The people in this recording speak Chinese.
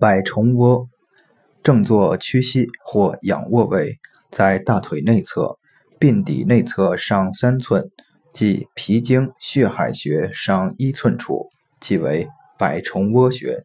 百虫窝正坐屈膝或仰卧位在大腿内侧并底内侧上三寸即脾经血海穴上一寸处即为百虫窝穴。